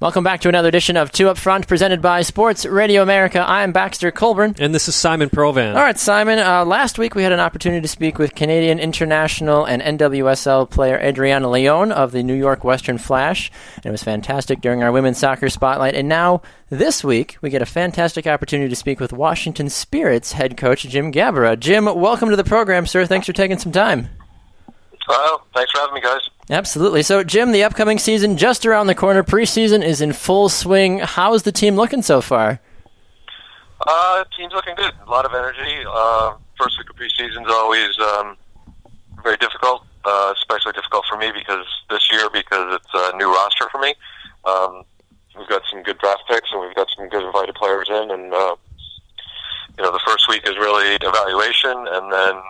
Welcome back to another edition of Two Up Front, presented by Sports Radio America. I'm Baxter Colburn. And this is Simon Provan. All right, Simon. Uh, last week we had an opportunity to speak with Canadian international and NWSL player Adriana Leon of the New York Western Flash. And it was fantastic during our women's soccer spotlight. And now, this week, we get a fantastic opportunity to speak with Washington Spirits head coach Jim Gabarra. Jim, welcome to the program, sir. Thanks for taking some time. Well, thanks for having me, guys. Absolutely. So, Jim, the upcoming season just around the corner. Preseason is in full swing. How's the team looking so far? Uh, team's looking good. A lot of energy. Uh, first week of preseason is always um, very difficult, uh, especially difficult for me because this year because it's a new roster for me. Um, we've got some good draft picks and we've got some good invited players in, and uh, you know the first week is really evaluation, and then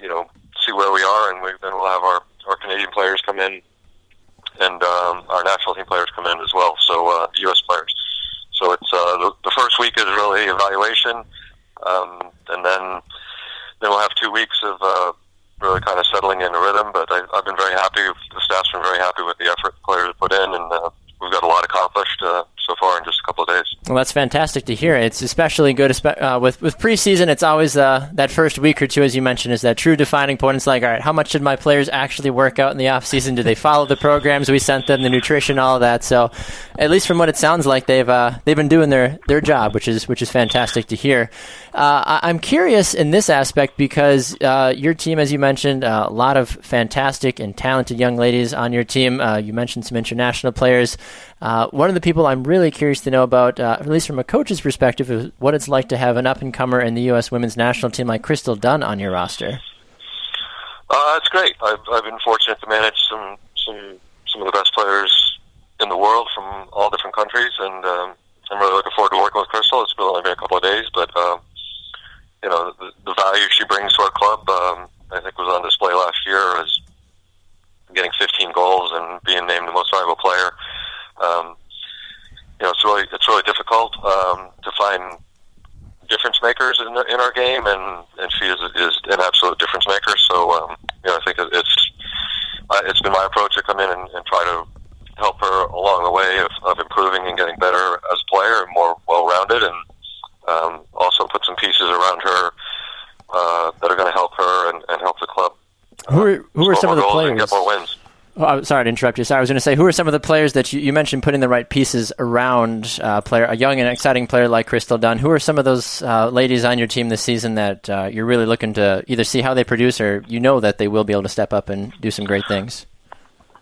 you know see where we are, and we, then we'll have our our Canadian players come in, and um, our national team players come in as well. So uh, U.S. players. So it's uh, the, the first week is really evaluation, um, and then then we'll have two weeks of uh, really kind of settling in a rhythm. But I, I've been very happy. The staff's been very happy with the effort the players put in, and uh, we've got a lot accomplished uh, so far in just a couple of days. Well, that's fantastic to hear. It's especially good uh, with with preseason. It's always uh, that first week or two, as you mentioned, is that true defining point. It's like, all right, how much did my players actually work out in the off season? Did they follow the programs we sent them, the nutrition, all that? So, at least from what it sounds like, they've uh, they've been doing their their job, which is which is fantastic to hear. Uh, I- am curious in this aspect because uh, your team, as you mentioned, uh, a lot of fantastic and talented young ladies on your team. you mentioned some international players. one of the people I'm really curious to know about, at least from a coach's perspective, is what it's like to have an up and comer in the U.S. women's national team like Crystal Dunn on your roster. Uh, it's great. I've, I've been fortunate to manage some some some of the best players in the world from all different countries, and um, I'm really looking forward to working with Crystal. It's only been a couple of days, but um, you know the, the value she brings to our club, um, I think, was on display last year as getting 15 goals and being named the most valuable player. Um, you know, it's really it's really difficult um, to find difference makers in, in our game, and, and she is, is an absolute difference maker. So, um, you know, I think it's uh, it's been my approach to come in and, and try to help her along the way of, of improving and getting better as a player and more well-rounded, and um, also put some pieces around her uh, that are going to help her and, and help the club. Who are, who are some of the players? get more wins. I'm sorry to interrupt you. Sorry, I was going to say, who are some of the players that you, you mentioned putting the right pieces around uh, player, a young and exciting player like Crystal Dunn? Who are some of those uh, ladies on your team this season that uh, you're really looking to either see how they produce or you know that they will be able to step up and do some great things?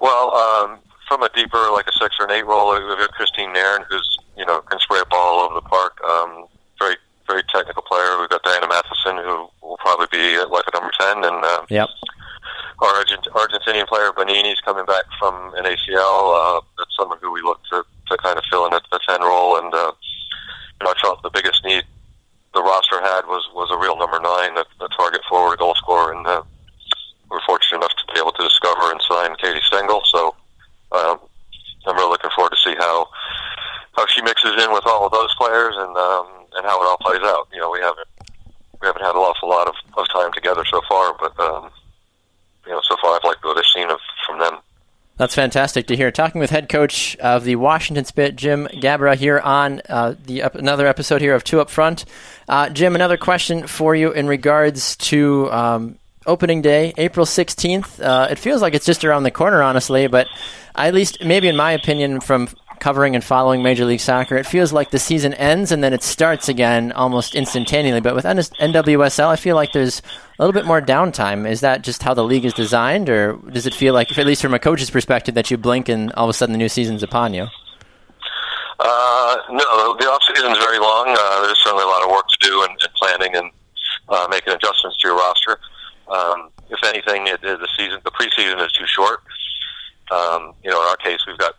Well, um, from a deeper, like a six or an eight role, we've got Christine Nairn, who's you know can spray a ball all over the park. Um, very, very technical player. We've got Diana Matheson, who will probably be like a number ten, and uh, yep our Argent- Argentinian player Banini's coming back from an ACL. Uh, that's someone who we look to, to kind of fill in a, a 10 role. And, uh, I felt the biggest need the roster had was, was a real number nine, a, a target forward, goal scorer. And uh, we're fortunate enough to be able to discover and sign Katie Stengel. So um, I'm really looking forward to see how how she mixes in with all of those players and um, and how it all plays out. You know, we haven't we haven't had an awful lot of, of time together so far, but um, you know, so far I've liked what I've seen of, from them. That's fantastic to hear. Talking with head coach of the Washington Spirit, Jim Gabarra, here on uh, the another episode here of Two Up Front. Uh, Jim, another question for you in regards to um, opening day, April 16th. Uh, it feels like it's just around the corner, honestly, but at least, maybe in my opinion, from covering and following Major League Soccer, it feels like the season ends and then it starts again almost instantaneously. But with NWSL, I feel like there's a little bit more downtime. Is that just how the league is designed, or does it feel like, at least from a coach's perspective, that you blink and all of a sudden the new season's upon you? Uh, no, the off season is very long. Uh, there's certainly a lot of work to do and, and planning and uh, making adjustments to your roster. Um, if anything, it, the season, the preseason is too short. Um, you know, in our case, we've got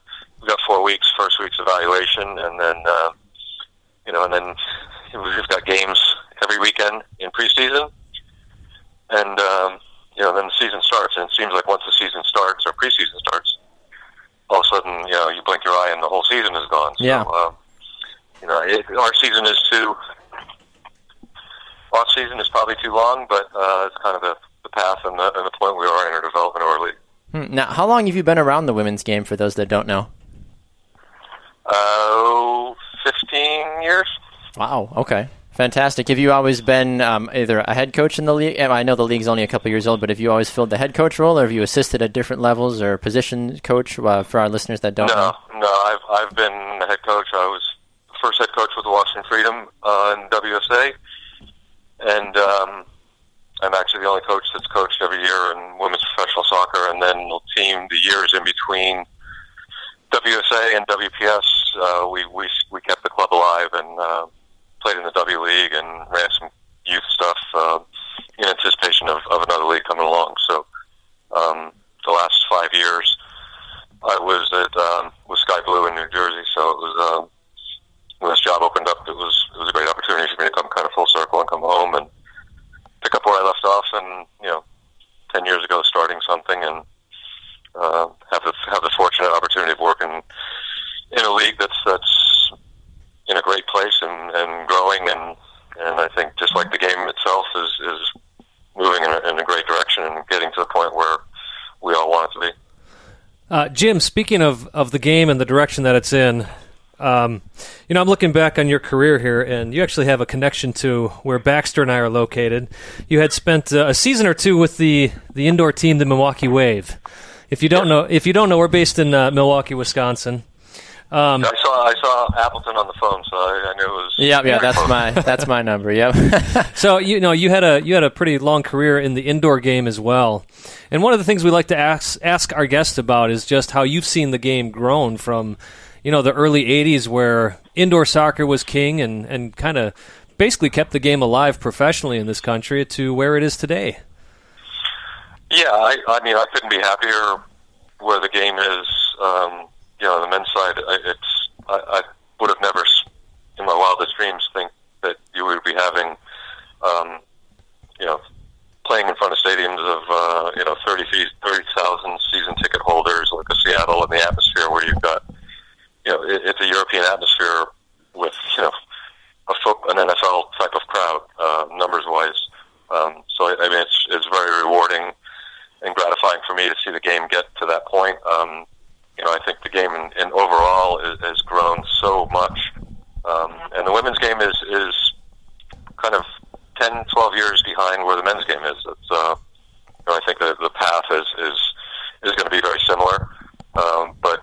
evaluation, and then uh, you know, and then we've got games every weekend in preseason, and um, you know, then the season starts. And it seems like once the season starts or preseason starts, all of a sudden, you know, you blink your eye and the whole season is gone. Yeah. Um, you know, it, our season is too off season is probably too long, but uh, it's kind of the, the path and the, and the point we are in our development of our league. Hmm. Now, how long have you been around the women's game? For those that don't know, years. Wow. Okay. Fantastic. Have you always been um, either a head coach in the league? I know the league's only a couple years old, but have you always filled the head coach role, or have you assisted at different levels or position coach uh, for our listeners that don't? No, know? no. I've I've been the head coach. I was first head coach with the Washington Freedom uh, in WUSA, and um, I'm actually the only coach that's coached every year in women's professional soccer, and then the team the years in between WUSA and WPS, uh, we we we kept the club alive and uh, played in the W League and ran some youth stuff uh, in anticipation of, of another league coming along. So um, the last five years, I was at um, with Sky Blue in New Jersey. So it was um, when this job opened up, it was it was a great opportunity for me to come kind of full circle and come home and pick up where I left off. And you know, ten years ago, starting something and uh, have the have the fortunate opportunity of working in a league that's that's in a great place and, and growing and and I think just like the game itself is is moving in a, in a great direction and getting to the point where we all want it to be. Uh, Jim, speaking of, of the game and the direction that it's in, um, you know, I'm looking back on your career here, and you actually have a connection to where Baxter and I are located. You had spent uh, a season or two with the, the indoor team, the Milwaukee Wave. If you don't know, if you don't know, we're based in uh, Milwaukee, Wisconsin. Um, I saw I saw Appleton on the phone, so I, I knew it was. Yeah, yeah, that's my that's my number. Yep. so you know you had a you had a pretty long career in the indoor game as well, and one of the things we like to ask ask our guests about is just how you've seen the game grown from, you know, the early '80s where indoor soccer was king and and kind of basically kept the game alive professionally in this country to where it is today. Yeah, I, I mean I couldn't be happier where the game is. Um, you know, on the men's side, it's I, I would have never, in my wildest dreams, think that you would be having, um, you know, playing in front of stadiums of uh, you know 30 30,000 season ticket holders like a Seattle and the atmosphere where you've got, you know, it, it's a European atmosphere with you know a foot, an NFL type of crowd uh, numbers wise. Um, so I, I mean, it's it's very rewarding and gratifying for me to see the game get to that point. Um, you know, I think the game in, in overall is, has grown so much, um, and the women's game is is kind of 10, 12 years behind where the men's game is. It's, uh, you know, I think the the path is is is going to be very similar, um, but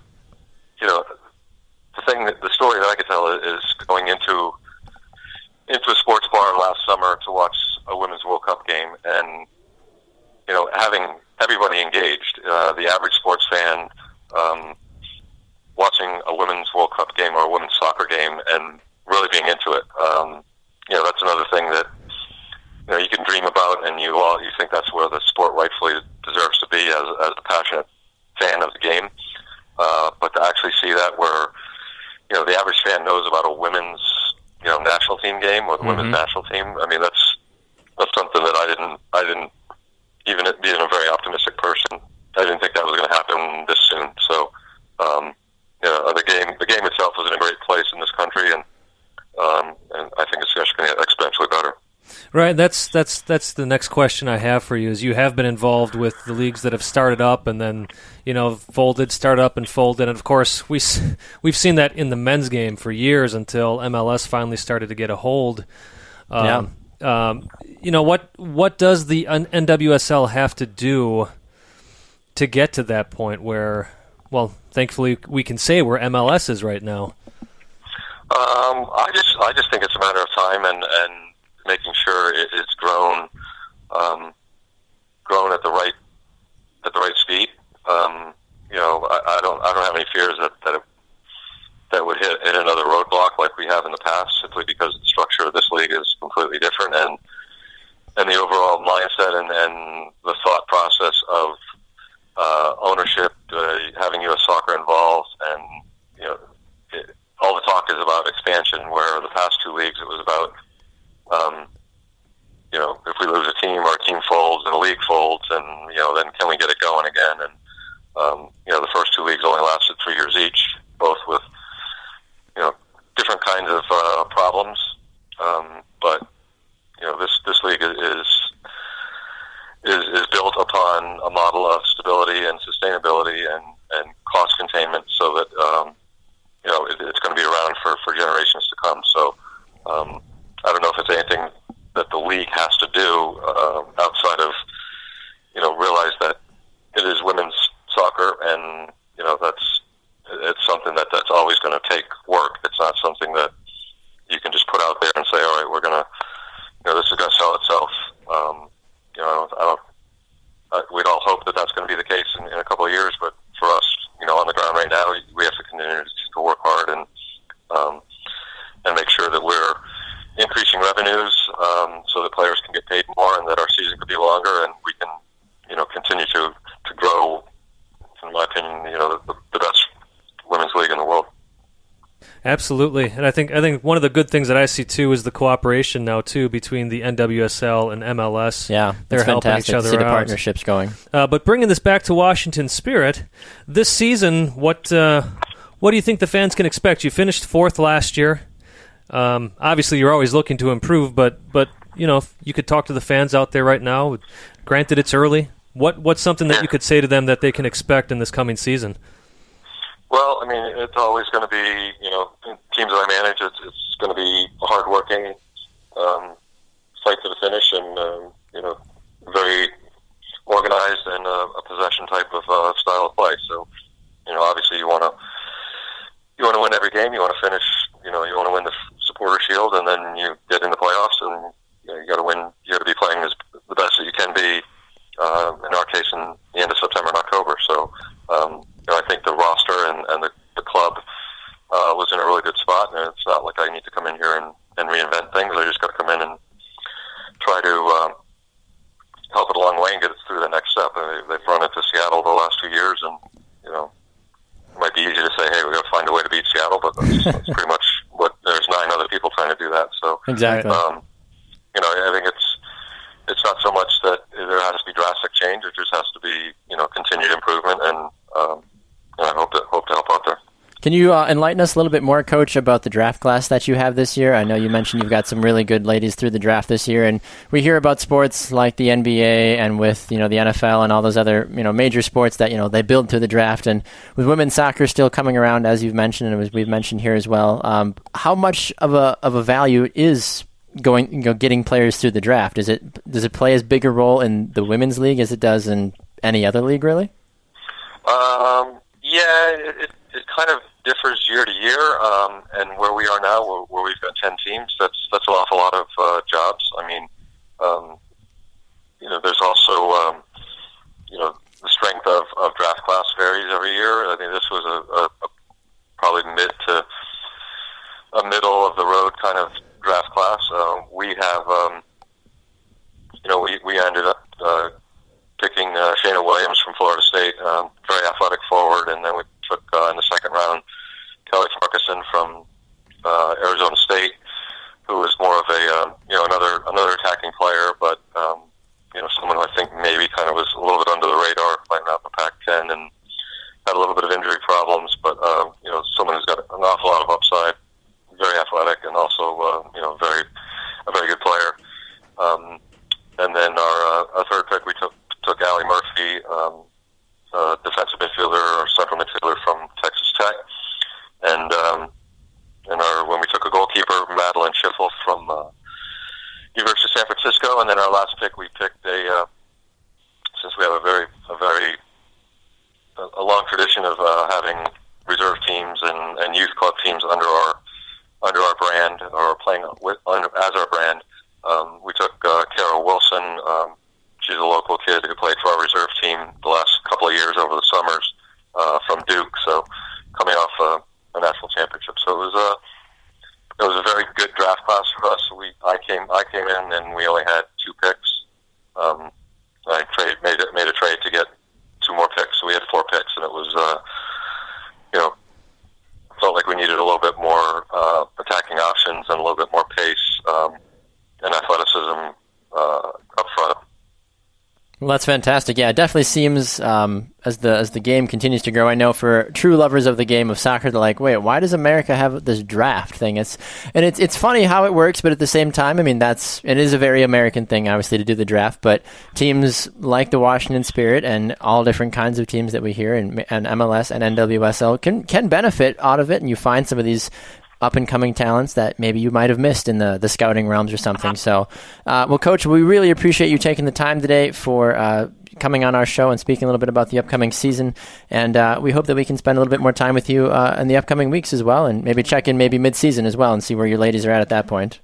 you know, the thing that the story that I could tell is going into into a sports bar last summer to watch a women's World Cup game and you know having everybody engaged. Uh, the average sports fan um, watching a women's World Cup game or a women's soccer game and really being into it. Um, you know, that's another thing that you know you can dream about, and you all you think that's where the sport rightfully deserves to be as as a passionate fan of the game. Uh, but to actually see that where you know the average fan knows about a women's you know national team game or the mm-hmm. women's national team, I mean that's that's something that I didn't I didn't even being a very optimistic person, I didn't think that was going to happen this soon. So, um, you know, the game the game itself is in a great place in this country, and um, and I think it's just going to get exponentially better. Right. That's that's that's the next question I have for you. Is you have been involved with the leagues that have started up and then you know folded, start up and folded, and of course we we've seen that in the men's game for years until MLS finally started to get a hold. Um, yeah. Um, you know what? What does the NWSL have to do to get to that point where well, thankfully we can say where MLS is right now. Um, I just I just think it's a matter of time and and making sure it, it's grown um, grown at the right at the right speed. Um, you know, I, I don't I don't have any fears that that it, that would hit, hit another roadblock like we have in the past, simply because the structure of this league is completely different and and the overall mindset and, and the thought process of uh, ownership, uh, having U.S. soccer involved, and you know, it, all the talk is about expansion. Where the past two leagues, it was about, um, you know, if we lose a team, our team folds and the league folds, and you know, then can we get it going again? And um, you know, the first two leagues only lasted three years each, both with you know different kinds of uh, problems. Um, but you know, this this league is is is built upon a model of stability and sustainability and and cost containment, so that um, you know it, it's going to be around for for generations to come. So um, I don't know if it's anything that the league has to do uh, outside of you know realize that it is women's soccer, and you know that's it's something that that's always going to take work. It's not something that you can just put out there and say, all right, we're going to you know, this is going to sell itself. Um, you know, I don't. Uh, we'd all hope that that's going to be the case in, in a couple of years, but for us, you know, on the ground right now, we have to continue to work hard and um, and make sure that we're increasing revenues um, so that players can get paid more and that our season could be longer and we can, you know, continue to to grow. In my opinion, you know, the, the best women's league in the world. Absolutely, and I think I think one of the good things that I see too is the cooperation now too between the NWSL and MLS. Yeah, they're helping fantastic. each other See the out. partnerships going. Uh, but bringing this back to Washington Spirit, this season, what uh, what do you think the fans can expect? You finished fourth last year. Um, obviously, you're always looking to improve, but but you know if you could talk to the fans out there right now. Granted, it's early. What what's something that you could say to them that they can expect in this coming season? Well, I mean, it's always going to be, you know, teams that I manage, it's, it's going to be hardworking um, fight to the finish and, um, you know, very organized and uh, a possession type of uh, style of play. So, you know, obviously you want to you want to win every game. You want to finish. You know, you want to win the supporter shield, and then you get in the playoffs, and you, know, you got to win. You got to be playing as the best that you can be. Uh, in our case, in the end of September and October. So, um, you know, I think the roster and, and the, the club uh, was in a really good spot, and it's not like I need to come in here and, and reinvent things. I just got to come in and try to um, help it along the way and get us through the next step. Uh, they've run it to Seattle the last two years, and you know, it might be easy to say, "Hey, we got to find a way to beat Seattle," but that's, that's pretty much what. There's nine other people trying to do that, so Exactly. um, you know, I think it's it's not so much that there has to be drastic change; it just has to be you know continued improvement, and and I hope to hope to help out there. Can you uh, enlighten us a little bit more, Coach, about the draft class that you have this year? I know you mentioned you've got some really good ladies through the draft this year, and we hear about sports like the NBA and with you know the NFL and all those other you know major sports that you know they build through the draft. And with women's soccer still coming around, as you've mentioned, and as we've mentioned here as well, um, how much of a of a value is going you know, getting players through the draft? Is it does it play as big a role in the women's league as it does in any other league, really? Um, yeah, it, it, it kind of differs year to year, um, and where we are now, where, where we've got ten teams, that's that's an awful lot of uh, jobs. I mean, um, you know, there's also um, you know the strength of, of draft class varies every year. I think this was a, a, a probably mid to a middle of the road kind of draft class. Uh, we have, um, you know, we we ended up. Uh, picking uh, Cheyna Williams from Florida State, um, very athletic forward, and then we took uh, in the second round Cali Farquharson from uh, Arizona State, who was more of a um, you know another another attacking player, but um, you know someone who I think maybe kind of was a little bit under the radar, playing out in the Pac-10 and had a little bit of injury problems, but uh, you know someone who's got an awful lot of upside, very athletic, and also uh, you know very a very good player. Um, and then our, uh, our third pick, we took took Allie Murphy, um, uh, defensive midfielder or central midfielder from Texas Tech, and um, and our when we took a goalkeeper, Madeline Schiffel from uh, University of San Francisco, and then our last pick, we picked a uh, since we have a very a very a, a long tradition of uh, having reserve teams and, and youth club teams under our under our brand or playing with under, as our brand. Um, we took uh, Carol Wilson. Um, she's a local kid who played for our reserve team the last couple of years over the summers uh, from Duke. So coming off uh, a national championship, so it was a it was a very good draft class for us. We I came in and we only had two picks. Um, I trade made it, made a trade to get two more picks. So we had four picks, and it was uh, you know felt like we needed a little bit more uh, attacking options and a little bit more pace um, and athleticism uh, up front. Well, that's fantastic. Yeah, it definitely seems um, as the as the game continues to grow. I know for true lovers of the game of soccer, they're like, "Wait, why does America have this draft thing?" It's and it's it's funny how it works, but at the same time, I mean, that's it is a very American thing, obviously, to do the draft. But teams like the Washington Spirit and all different kinds of teams that we hear and, and MLS and NWSL can can benefit out of it, and you find some of these up and coming talents that maybe you might have missed in the, the scouting realms or something. So, uh, well, Coach, we really appreciate you taking the time today for uh, coming on our show and speaking a little bit about the upcoming season. And uh, we hope that we can spend a little bit more time with you uh, in the upcoming weeks as well, and maybe check in maybe mid season as well and see where your ladies are at at that point.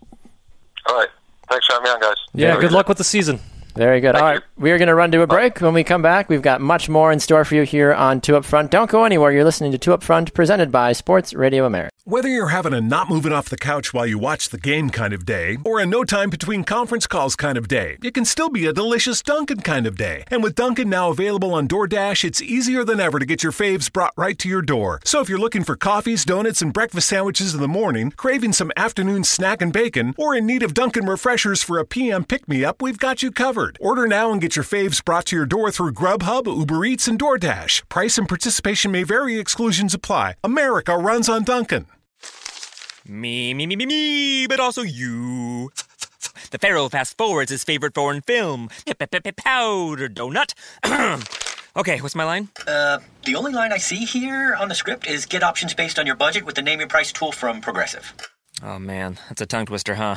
All right. Thanks for having me on, guys. Yeah, good luck with the season. Very good. Thank All you. we are going to run to a break. When we come back, we've got much more in store for you here on Two Up Front. Don't go anywhere. You're listening to Two Up Front, presented by Sports Radio America. Whether you're having a not moving off the couch while you watch the game kind of day, or a no time between conference calls kind of day, it can still be a delicious Dunkin' kind of day. And with Dunkin' now available on DoorDash, it's easier than ever to get your faves brought right to your door. So if you're looking for coffees, donuts, and breakfast sandwiches in the morning, craving some afternoon snack and bacon, or in need of Dunkin' refreshers for a PM pick me up, we've got you covered. Order now and get your faves brought to your door through Grubhub, Uber Eats, and DoorDash. Price and participation may vary, exclusions apply. America runs on Dunkin'. Me, me, me, me, me, but also you. The Pharaoh fast forwards his favorite foreign film, Powder Donut. okay, what's my line? Uh, the only line I see here on the script is get options based on your budget with the name your price tool from Progressive. Oh man, that's a tongue twister, huh?